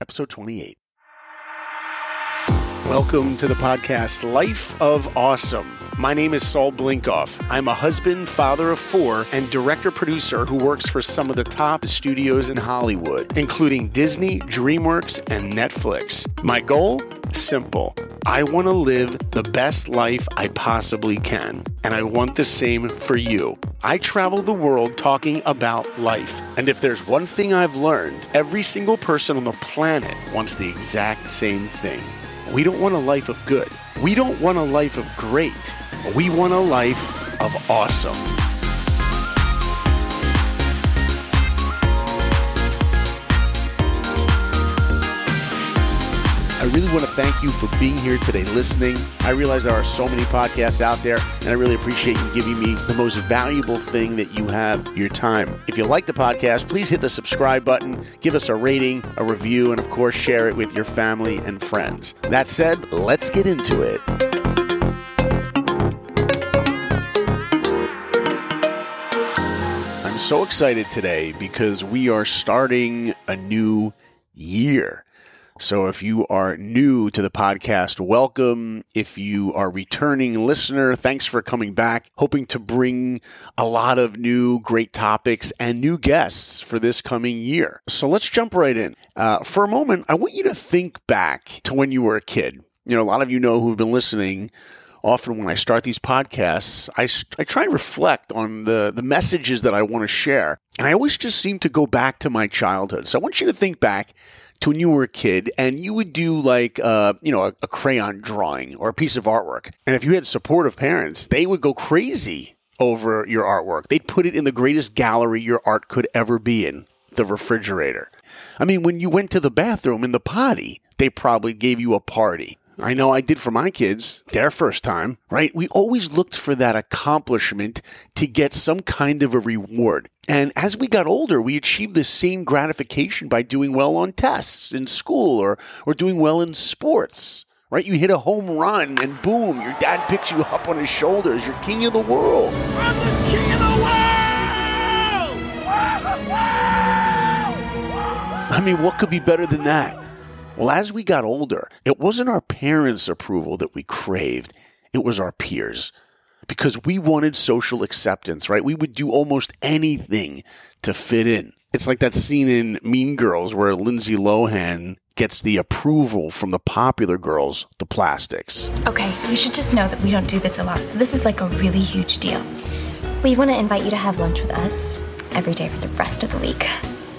episode 28. Welcome to the podcast Life of Awesome. My name is Saul Blinkoff. I'm a husband, father of four, and director producer who works for some of the top studios in Hollywood, including Disney, DreamWorks, and Netflix. My goal? Simple. I want to live the best life I possibly can, and I want the same for you. I travel the world talking about life, and if there's one thing I've learned, every single person on the planet wants the exact same thing. We don't want a life of good. We don't want a life of great. We want a life of awesome. I really want to thank you for being here today listening. I realize there are so many podcasts out there, and I really appreciate you giving me the most valuable thing that you have your time. If you like the podcast, please hit the subscribe button, give us a rating, a review, and of course, share it with your family and friends. That said, let's get into it. So excited today because we are starting a new year. So if you are new to the podcast, welcome. If you are returning listener, thanks for coming back. Hoping to bring a lot of new great topics and new guests for this coming year. So let's jump right in. Uh, for a moment, I want you to think back to when you were a kid. You know, a lot of you know who've been listening often when I start these podcasts, I, I try and reflect on the, the messages that I want to share. And I always just seem to go back to my childhood. So I want you to think back to when you were a kid and you would do like, uh, you know, a, a crayon drawing or a piece of artwork. And if you had supportive parents, they would go crazy over your artwork. They'd put it in the greatest gallery your art could ever be in, the refrigerator. I mean, when you went to the bathroom in the potty, they probably gave you a party. I know I did for my kids, their first time, right? We always looked for that accomplishment to get some kind of a reward. And as we got older, we achieved the same gratification by doing well on tests in school or, or doing well in sports, right? You hit a home run and boom, your dad picks you up on his shoulders. You're king of the world. I'm the king of the world! I mean, what could be better than that? Well, as we got older, it wasn't our parents' approval that we craved, it was our peers. Because we wanted social acceptance, right? We would do almost anything to fit in. It's like that scene in Mean Girls where Lindsay Lohan gets the approval from the popular girls, the plastics. Okay, you should just know that we don't do this a lot, so this is like a really huge deal. We want to invite you to have lunch with us every day for the rest of the week.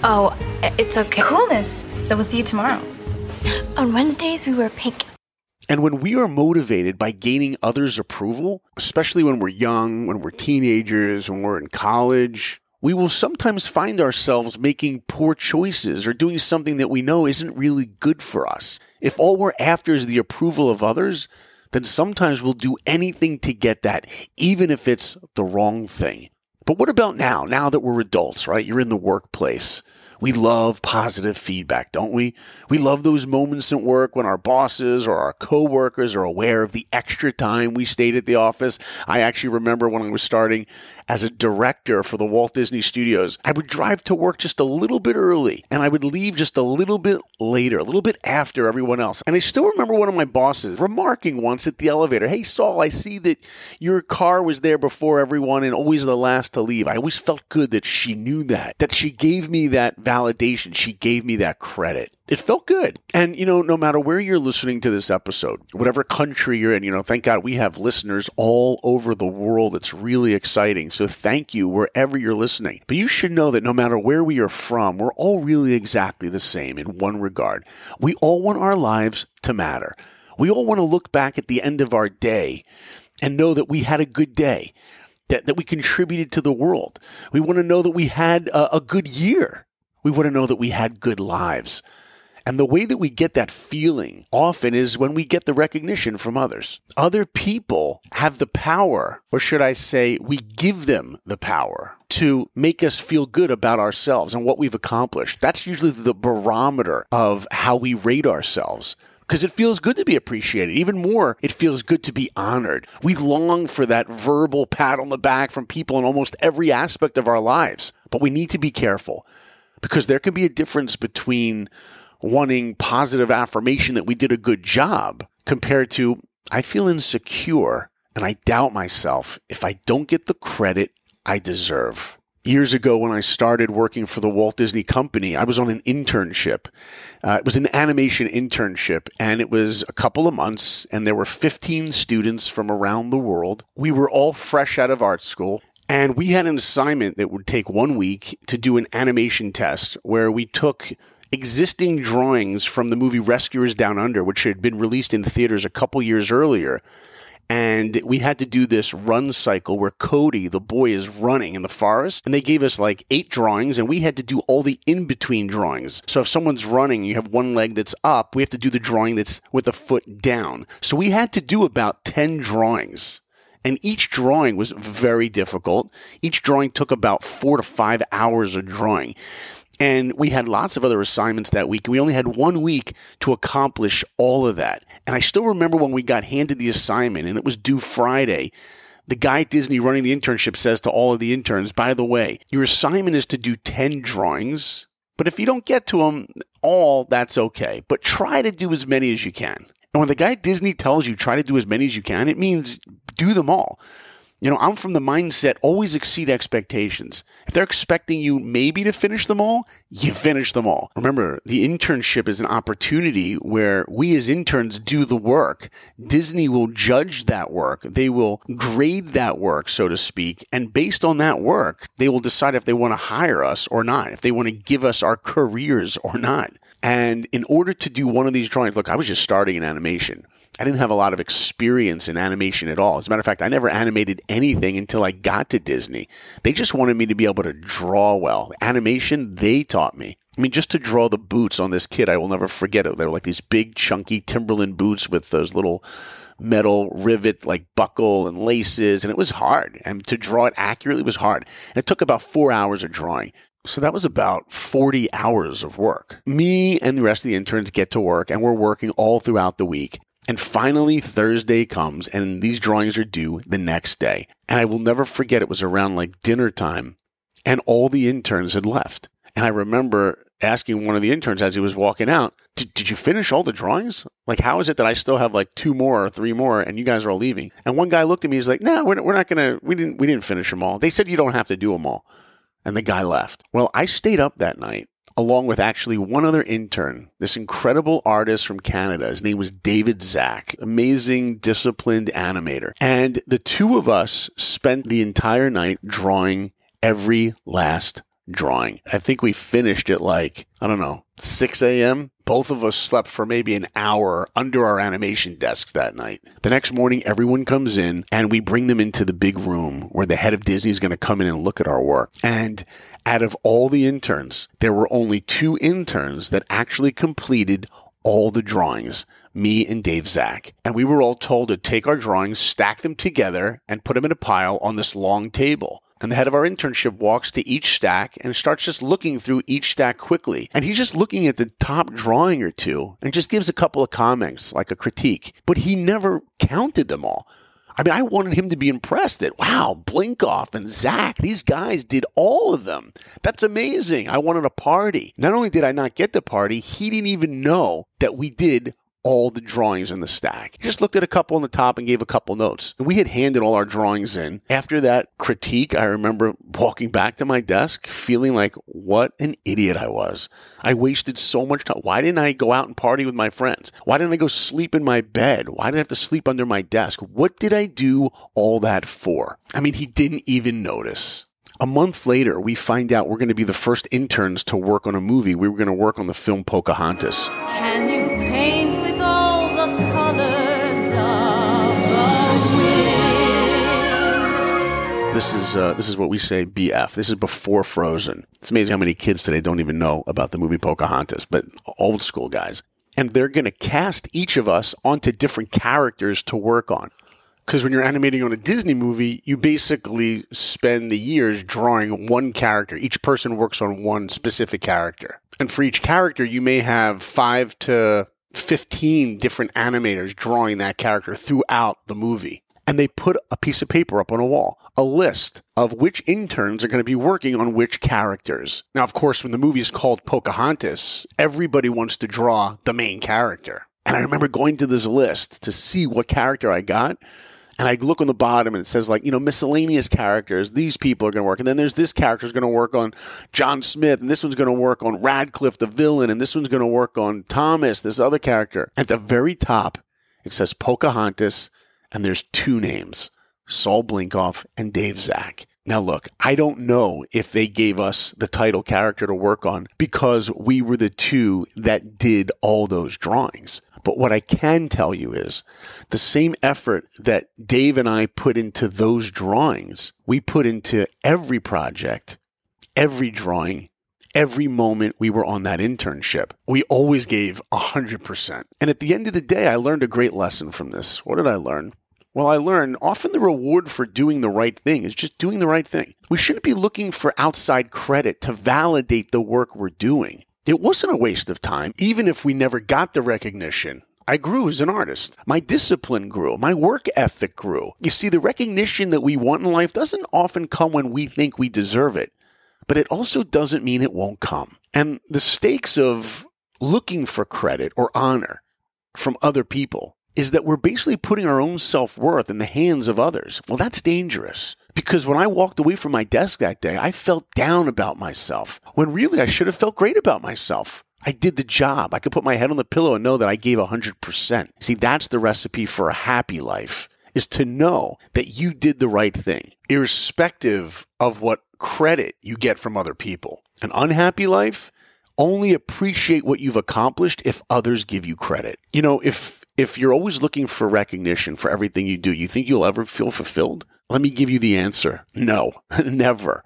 Oh, it's okay. Coolness. So we'll see you tomorrow. On Wednesdays, we wear pink. And when we are motivated by gaining others' approval, especially when we're young, when we're teenagers, when we're in college, we will sometimes find ourselves making poor choices or doing something that we know isn't really good for us. If all we're after is the approval of others, then sometimes we'll do anything to get that, even if it's the wrong thing. But what about now? Now that we're adults, right? You're in the workplace. We love positive feedback, don't we? We love those moments at work when our bosses or our coworkers are aware of the extra time we stayed at the office. I actually remember when I was starting as a director for the Walt Disney Studios, I would drive to work just a little bit early and I would leave just a little bit later, a little bit after everyone else. And I still remember one of my bosses remarking once at the elevator, Hey, Saul, I see that your car was there before everyone and always the last to leave. I always felt good that she knew that, that she gave me that validation. She gave me that credit. It felt good. And, you know, no matter where you're listening to this episode, whatever country you're in, you know, thank God we have listeners all over the world. It's really exciting. So thank you wherever you're listening. But you should know that no matter where we are from, we're all really exactly the same in one regard. We all want our lives to matter. We all want to look back at the end of our day and know that we had a good day, that, that we contributed to the world. We want to know that we had a, a good year. We want to know that we had good lives. And the way that we get that feeling often is when we get the recognition from others. Other people have the power, or should I say, we give them the power to make us feel good about ourselves and what we've accomplished. That's usually the barometer of how we rate ourselves because it feels good to be appreciated. Even more, it feels good to be honored. We long for that verbal pat on the back from people in almost every aspect of our lives, but we need to be careful because there can be a difference between wanting positive affirmation that we did a good job compared to I feel insecure and I doubt myself if I don't get the credit I deserve. Years ago, when I started working for the Walt Disney Company, I was on an internship. Uh, it was an animation internship, and it was a couple of months, and there were 15 students from around the world. We were all fresh out of art school, and we had an assignment that would take one week to do an animation test where we took existing drawings from the movie Rescuers Down Under, which had been released in theaters a couple years earlier. And we had to do this run cycle where Cody, the boy, is running in the forest. And they gave us like eight drawings, and we had to do all the in between drawings. So if someone's running, you have one leg that's up, we have to do the drawing that's with the foot down. So we had to do about 10 drawings. And each drawing was very difficult. Each drawing took about four to five hours of drawing. And we had lots of other assignments that week. We only had one week to accomplish all of that. And I still remember when we got handed the assignment and it was due Friday. The guy at Disney running the internship says to all of the interns, by the way, your assignment is to do 10 drawings. But if you don't get to them all, that's okay. But try to do as many as you can. And when the guy at Disney tells you try to do as many as you can, it means do them all. You know, I'm from the mindset always exceed expectations. If they're expecting you maybe to finish them all, you finish them all. Remember, the internship is an opportunity where we as interns do the work. Disney will judge that work. They will grade that work, so to speak. And based on that work, they will decide if they want to hire us or not, if they want to give us our careers or not. And in order to do one of these drawings, look, I was just starting in animation. I didn't have a lot of experience in animation at all. As a matter of fact, I never animated anything until I got to Disney. They just wanted me to be able to draw well. Animation, they taught me. I mean, just to draw the boots on this kid, I will never forget it. They were like these big, chunky Timberland boots with those little metal rivet, like buckle and laces, and it was hard. And to draw it accurately was hard. And it took about four hours of drawing. So that was about 40 hours of work. Me and the rest of the interns get to work, and we're working all throughout the week. And finally, Thursday comes, and these drawings are due the next day. And I will never forget it was around like dinner time, and all the interns had left. And I remember asking one of the interns as he was walking out, did you finish all the drawings? Like, how is it that I still have like two more or three more and you guys are all leaving? And one guy looked at me, he's like, no, we're, not going to, we didn't, we didn't finish them all. They said you don't have to do them all. And the guy left. Well, I stayed up that night along with actually one other intern, this incredible artist from Canada. His name was David Zack, amazing, disciplined animator. And the two of us spent the entire night drawing every last drawing. I think we finished at like, I don't know, 6 a.m. Both of us slept for maybe an hour under our animation desks that night. The next morning, everyone comes in and we bring them into the big room where the head of Disney is going to come in and look at our work. And out of all the interns, there were only two interns that actually completed all the drawings, me and Dave Zack. And we were all told to take our drawings, stack them together, and put them in a pile on this long table. And the head of our internship walks to each stack and starts just looking through each stack quickly. And he's just looking at the top drawing or two and just gives a couple of comments, like a critique. But he never counted them all. I mean, I wanted him to be impressed that, wow, Blinkoff and Zack, these guys did all of them. That's amazing. I wanted a party. Not only did I not get the party, he didn't even know that we did all the drawings in the stack. Just looked at a couple on the top and gave a couple notes. We had handed all our drawings in. After that critique, I remember walking back to my desk feeling like what an idiot I was. I wasted so much time. Why didn't I go out and party with my friends? Why didn't I go sleep in my bed? Why did I have to sleep under my desk? What did I do all that for? I mean, he didn't even notice. A month later, we find out we're going to be the first interns to work on a movie. We were going to work on the film Pocahontas. This is uh, this is what we say BF. This is before Frozen. It's amazing how many kids today don't even know about the movie Pocahontas, but old school guys. And they're going to cast each of us onto different characters to work on. Because when you're animating on a Disney movie, you basically spend the years drawing one character. Each person works on one specific character. And for each character, you may have five to 15 different animators drawing that character throughout the movie. And they put a piece of paper up on a wall, a list of which interns are going to be working on which characters. Now, of course, when the movie is called Pocahontas, everybody wants to draw the main character. And I remember going to this list to see what character I got. And I look on the bottom and it says like, you know, miscellaneous characters. These people are going to work. And then there's this character is going to work on John Smith. And this one's going to work on Ratcliffe, the villain. And this one's going to work on Thomas, this other character. At the very top, it says Pocahontas. And there's two names, Saul Blinkoff and Dave Zack. Now, look, I don't know if they gave us the title character to work on because we were the two that did all those drawings. But what I can tell you is the same effort that Dave and I put into those drawings, we put into every project, every drawing, every moment we were on that internship. We always gave 100%. And at the end of the day, I learned a great lesson from this. What did I learn? Well, I learned often the reward for doing the right thing is just doing the right thing. We shouldn't be looking for outside credit to validate the work we're doing. It wasn't a waste of time, even if we never got the recognition. I grew as an artist. My discipline grew. My work ethic grew. You see, the recognition that we want in life doesn't often come when we think we deserve it, but it also doesn't mean it won't come. And the stakes of looking for credit or honor from other people is that we're basically putting our own self worth in the hands of others. Well, that's dangerous because when I walked away from my desk that day, I felt down about myself when really I should have felt great about myself. I did the job. I could put my head on the pillow and know that I gave 100%. See, that's the recipe for a happy life is to know that you did the right thing, irrespective of what credit you get from other people. An unhappy life, only appreciate what you've accomplished if others give you credit. You know, if if you're always looking for recognition for everything you do, you think you'll ever feel fulfilled? Let me give you the answer. No, never.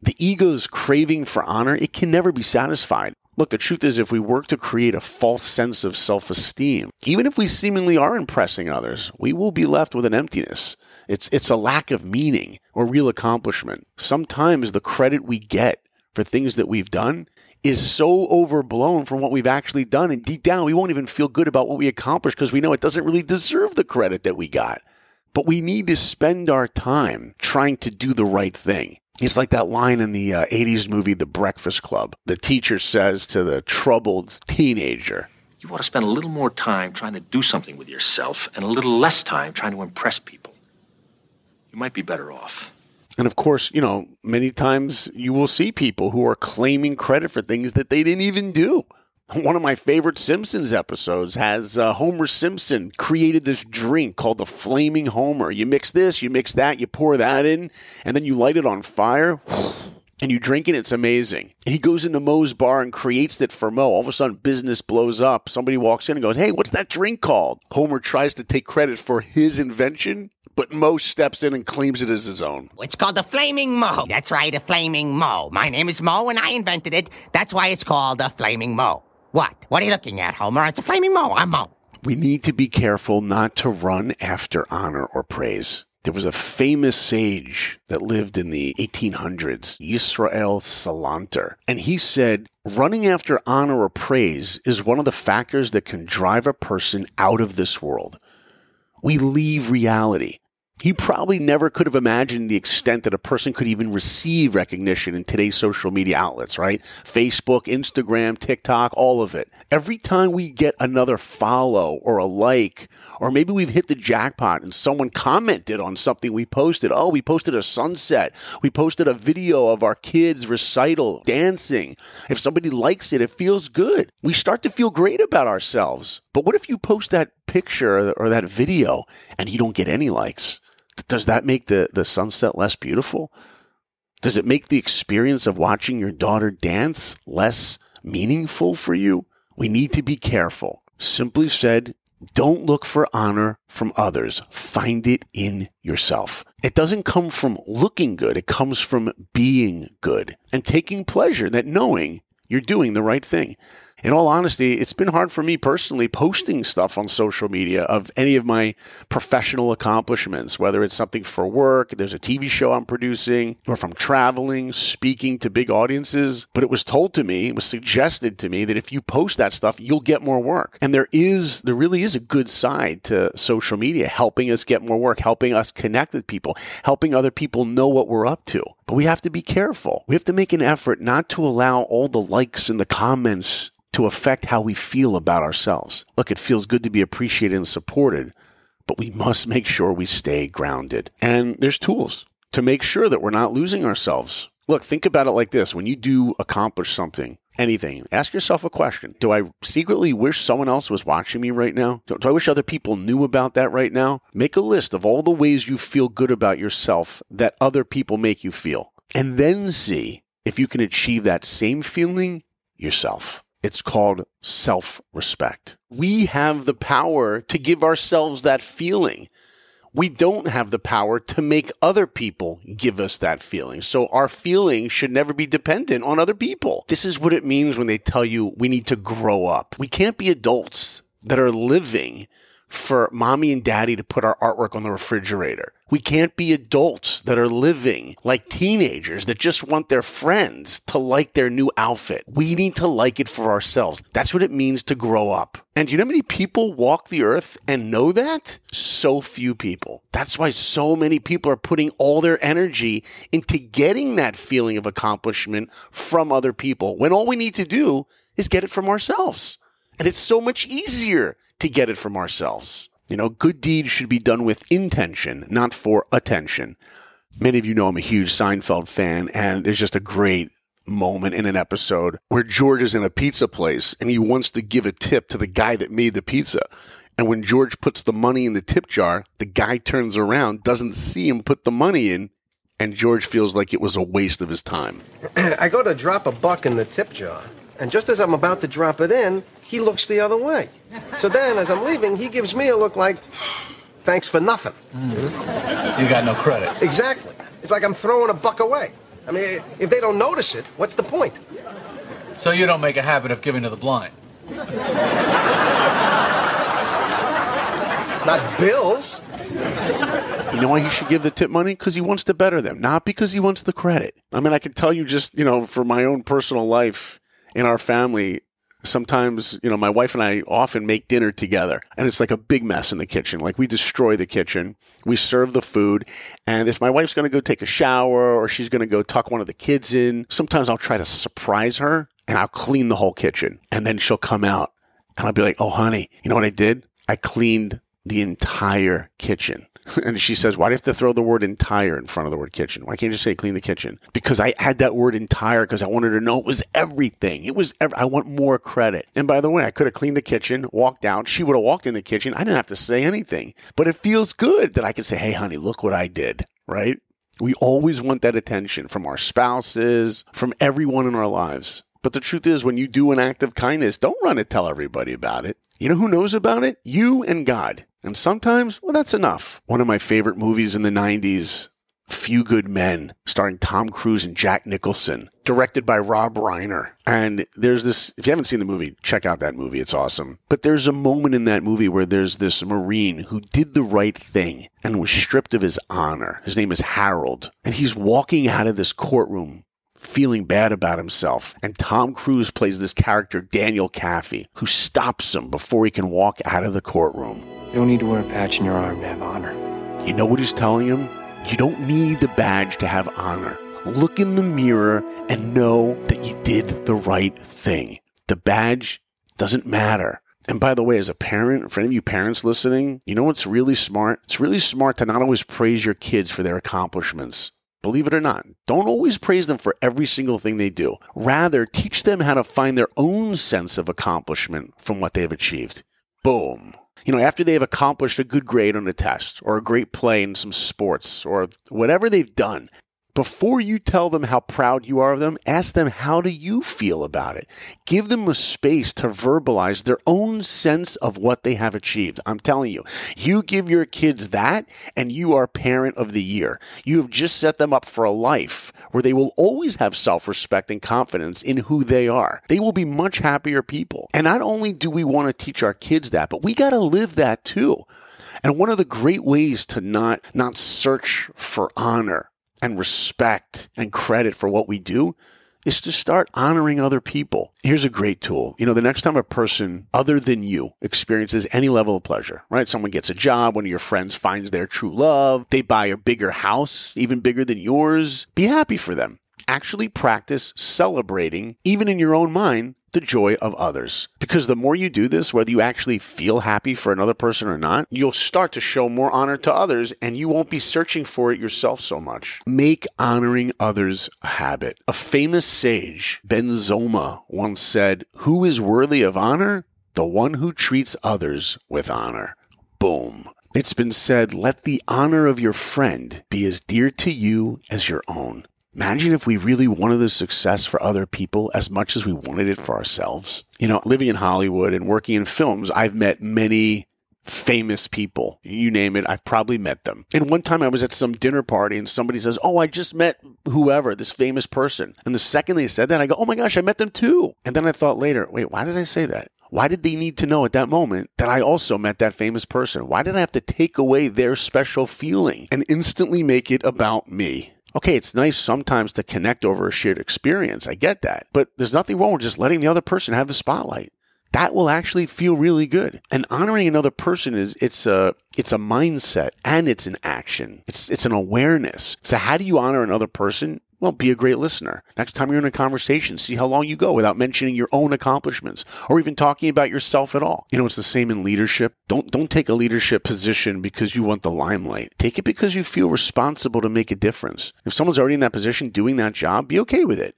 The ego's craving for honor, it can never be satisfied. Look, the truth is, if we work to create a false sense of self esteem, even if we seemingly are impressing others, we will be left with an emptiness. It's, it's a lack of meaning or real accomplishment. Sometimes the credit we get for things that we've done is so overblown from what we've actually done. And deep down, we won't even feel good about what we accomplished because we know it doesn't really deserve the credit that we got. But we need to spend our time trying to do the right thing. It's like that line in the uh, 80s movie, The Breakfast Club. The teacher says to the troubled teenager, You ought to spend a little more time trying to do something with yourself and a little less time trying to impress people. You might be better off. And of course, you know, many times you will see people who are claiming credit for things that they didn't even do. One of my favorite Simpsons episodes has uh, Homer Simpson created this drink called the Flaming Homer. You mix this, you mix that, you pour that in, and then you light it on fire. And you drink it, it's amazing. And he goes into Moe's bar and creates it for Moe. All of a sudden, business blows up. Somebody walks in and goes, Hey, what's that drink called? Homer tries to take credit for his invention, but Moe steps in and claims it as his own. It's called the Flaming Moe. That's right, a Flaming Moe. My name is Moe and I invented it. That's why it's called a Flaming Moe. What? What are you looking at, Homer? It's a Flaming Moe. I'm Moe. We need to be careful not to run after honor or praise. There was a famous sage that lived in the 1800s, Israel Salanter, and he said, running after honor or praise is one of the factors that can drive a person out of this world. We leave reality. He probably never could have imagined the extent that a person could even receive recognition in today's social media outlets, right? Facebook, Instagram, TikTok, all of it. Every time we get another follow or a like, or maybe we've hit the jackpot and someone commented on something we posted. Oh, we posted a sunset. We posted a video of our kids' recital dancing. If somebody likes it, it feels good. We start to feel great about ourselves. But what if you post that picture or that video and you don't get any likes? Does that make the, the sunset less beautiful? Does it make the experience of watching your daughter dance less meaningful for you? We need to be careful. Simply said, don't look for honor from others. Find it in yourself. It doesn't come from looking good. It comes from being good and taking pleasure that knowing you're doing the right thing. In all honesty, it's been hard for me personally posting stuff on social media of any of my professional accomplishments, whether it's something for work, there's a TV show I'm producing, or if I'm traveling, speaking to big audiences. But it was told to me, it was suggested to me that if you post that stuff, you'll get more work. And there is, there really is a good side to social media, helping us get more work, helping us connect with people, helping other people know what we're up to. But we have to be careful. We have to make an effort not to allow all the likes and the comments to affect how we feel about ourselves. Look, it feels good to be appreciated and supported, but we must make sure we stay grounded. And there's tools to make sure that we're not losing ourselves. Look, think about it like this when you do accomplish something, anything, ask yourself a question Do I secretly wish someone else was watching me right now? Do I wish other people knew about that right now? Make a list of all the ways you feel good about yourself that other people make you feel, and then see if you can achieve that same feeling yourself. It's called self respect. We have the power to give ourselves that feeling. We don't have the power to make other people give us that feeling. So our feeling should never be dependent on other people. This is what it means when they tell you we need to grow up. We can't be adults that are living for mommy and daddy to put our artwork on the refrigerator. We can't be adults that are living like teenagers that just want their friends to like their new outfit. We need to like it for ourselves. That's what it means to grow up. And do you know how many people walk the earth and know that? So few people. That's why so many people are putting all their energy into getting that feeling of accomplishment from other people when all we need to do is get it from ourselves. And it's so much easier to get it from ourselves. You know, good deeds should be done with intention, not for attention. Many of you know I'm a huge Seinfeld fan, and there's just a great moment in an episode where George is in a pizza place and he wants to give a tip to the guy that made the pizza. And when George puts the money in the tip jar, the guy turns around, doesn't see him put the money in, and George feels like it was a waste of his time. I go to drop a buck in the tip jar, and just as I'm about to drop it in, he looks the other way. So then, as I'm leaving, he gives me a look like, thanks for nothing. Mm-hmm. You got no credit. Exactly. It's like I'm throwing a buck away. I mean, if they don't notice it, what's the point? So you don't make a habit of giving to the blind. Not bills. You know why he should give the tip money? Because he wants to better them, not because he wants the credit. I mean, I can tell you just, you know, for my own personal life in our family, sometimes, you know, my wife and I often make dinner together and it's like a big mess in the kitchen. Like we destroy the kitchen, we serve the food. And if my wife's going to go take a shower or she's going to go tuck one of the kids in, sometimes I'll try to surprise her and I'll clean the whole kitchen. And then she'll come out and I'll be like, Oh, honey, you know what I did? I cleaned the entire kitchen. And she says, Why do you have to throw the word entire in front of the word kitchen? Why can't you just say clean the kitchen? Because I had that word entire because I wanted to know it was everything. It was, ev- I want more credit. And by the way, I could have cleaned the kitchen, walked out. She would have walked in the kitchen. I didn't have to say anything. But it feels good that I can say, Hey, honey, look what I did, right? We always want that attention from our spouses, from everyone in our lives. But the truth is, when you do an act of kindness, don't run and tell everybody about it. You know who knows about it? You and God. And sometimes, well, that's enough. One of my favorite movies in the 90s, Few Good Men, starring Tom Cruise and Jack Nicholson, directed by Rob Reiner. And there's this, if you haven't seen the movie, check out that movie. It's awesome. But there's a moment in that movie where there's this Marine who did the right thing and was stripped of his honor. His name is Harold. And he's walking out of this courtroom feeling bad about himself. And Tom Cruise plays this character, Daniel Kaffee, who stops him before he can walk out of the courtroom. You don't need to wear a patch in your arm to have honor. You know what he's telling him? You don't need the badge to have honor. Look in the mirror and know that you did the right thing. The badge doesn't matter. And by the way, as a parent, for any of you parents listening, you know what's really smart? It's really smart to not always praise your kids for their accomplishments. Believe it or not, don't always praise them for every single thing they do. Rather, teach them how to find their own sense of accomplishment from what they have achieved. Boom. You know, after they've accomplished a good grade on a test or a great play in some sports or whatever they've done, Before you tell them how proud you are of them, ask them how do you feel about it. Give them a space to verbalize their own sense of what they have achieved. I'm telling you, you give your kids that and you are parent of the year. You have just set them up for a life where they will always have self-respect and confidence in who they are. They will be much happier people. And not only do we want to teach our kids that, but we got to live that too. And one of the great ways to not not search for honor and respect and credit for what we do is to start honoring other people. Here's a great tool. You know, the next time a person other than you experiences any level of pleasure, right? Someone gets a job, one of your friends finds their true love, they buy a bigger house, even bigger than yours, be happy for them. Actually practice celebrating, even in your own mind, the joy of others. Because the more you do this, whether you actually feel happy for another person or not, you'll start to show more honor to others and you won't be searching for it yourself so much. Make honoring others a habit. A famous sage, Ben Zoma, once said, Who is worthy of honor? The one who treats others with honor. Boom. It's been said, let the honor of your friend be as dear to you as your own. Imagine if we really wanted the success for other people as much as we wanted it for ourselves. You know, living in Hollywood and working in films, I've met many famous people. You name it, I've probably met them. And one time I was at some dinner party and somebody says, Oh, I just met whoever, this famous person. And the second they said that, I go, Oh my gosh, I met them too. And then I thought later, wait, why did I say that? Why did they need to know at that moment that I also met that famous person? Why did I have to take away their special feeling and instantly make it about me? Okay, it's nice sometimes to connect over a shared experience. I get that. But there's nothing wrong with just letting the other person have the spotlight. That will actually feel really good. And honoring another person is it's a it's a mindset and it's an action. It's it's an awareness. So how do you honor another person? Well, be a great listener. Next time you're in a conversation, see how long you go without mentioning your own accomplishments or even talking about yourself at all. You know, it's the same in leadership. Don't don't take a leadership position because you want the limelight. Take it because you feel responsible to make a difference. If someone's already in that position doing that job, be okay with it.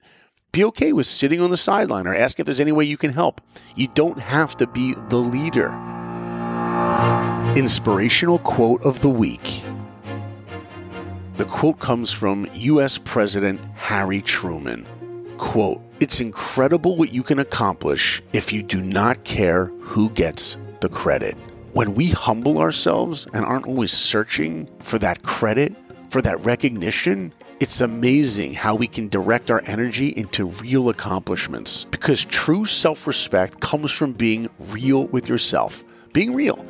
Be okay with sitting on the sideline or ask if there's any way you can help. You don't have to be the leader. Inspirational quote of the week. The quote comes from US President Harry Truman. Quote, It's incredible what you can accomplish if you do not care who gets the credit. When we humble ourselves and aren't always searching for that credit, for that recognition, it's amazing how we can direct our energy into real accomplishments because true self respect comes from being real with yourself, being real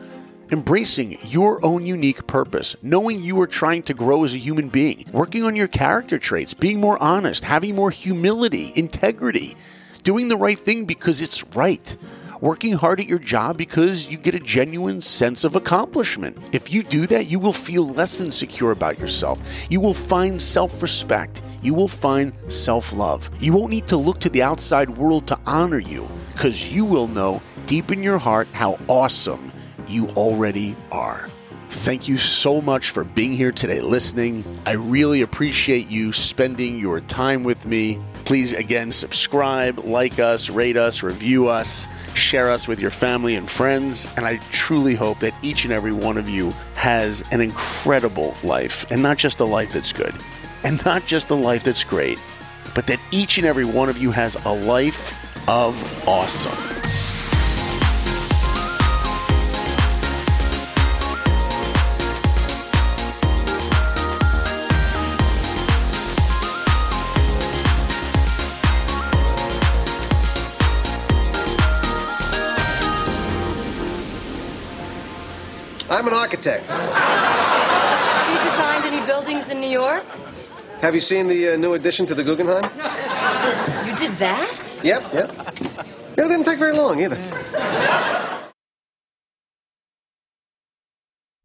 embracing your own unique purpose, knowing you are trying to grow as a human being, working on your character traits, being more honest, having more humility, integrity, doing the right thing because it's right. Working hard at your job because you get a genuine sense of accomplishment. If you do that, you will feel less insecure about yourself. You will find self respect. You will find self love. You won't need to look to the outside world to honor you because you will know deep in your heart how awesome you already are. Thank you so much for being here today listening. I really appreciate you spending your time with me. Please, again, subscribe, like us, rate us, review us, share us with your family and friends. And I truly hope that each and every one of you has an incredible life, and not just a life that's good, and not just a life that's great, but that each and every one of you has a life of awesome. Architect. Have you designed any buildings in New York? Have you seen the uh, new addition to the Guggenheim? You did that? Yep, yep. It didn't take very long either.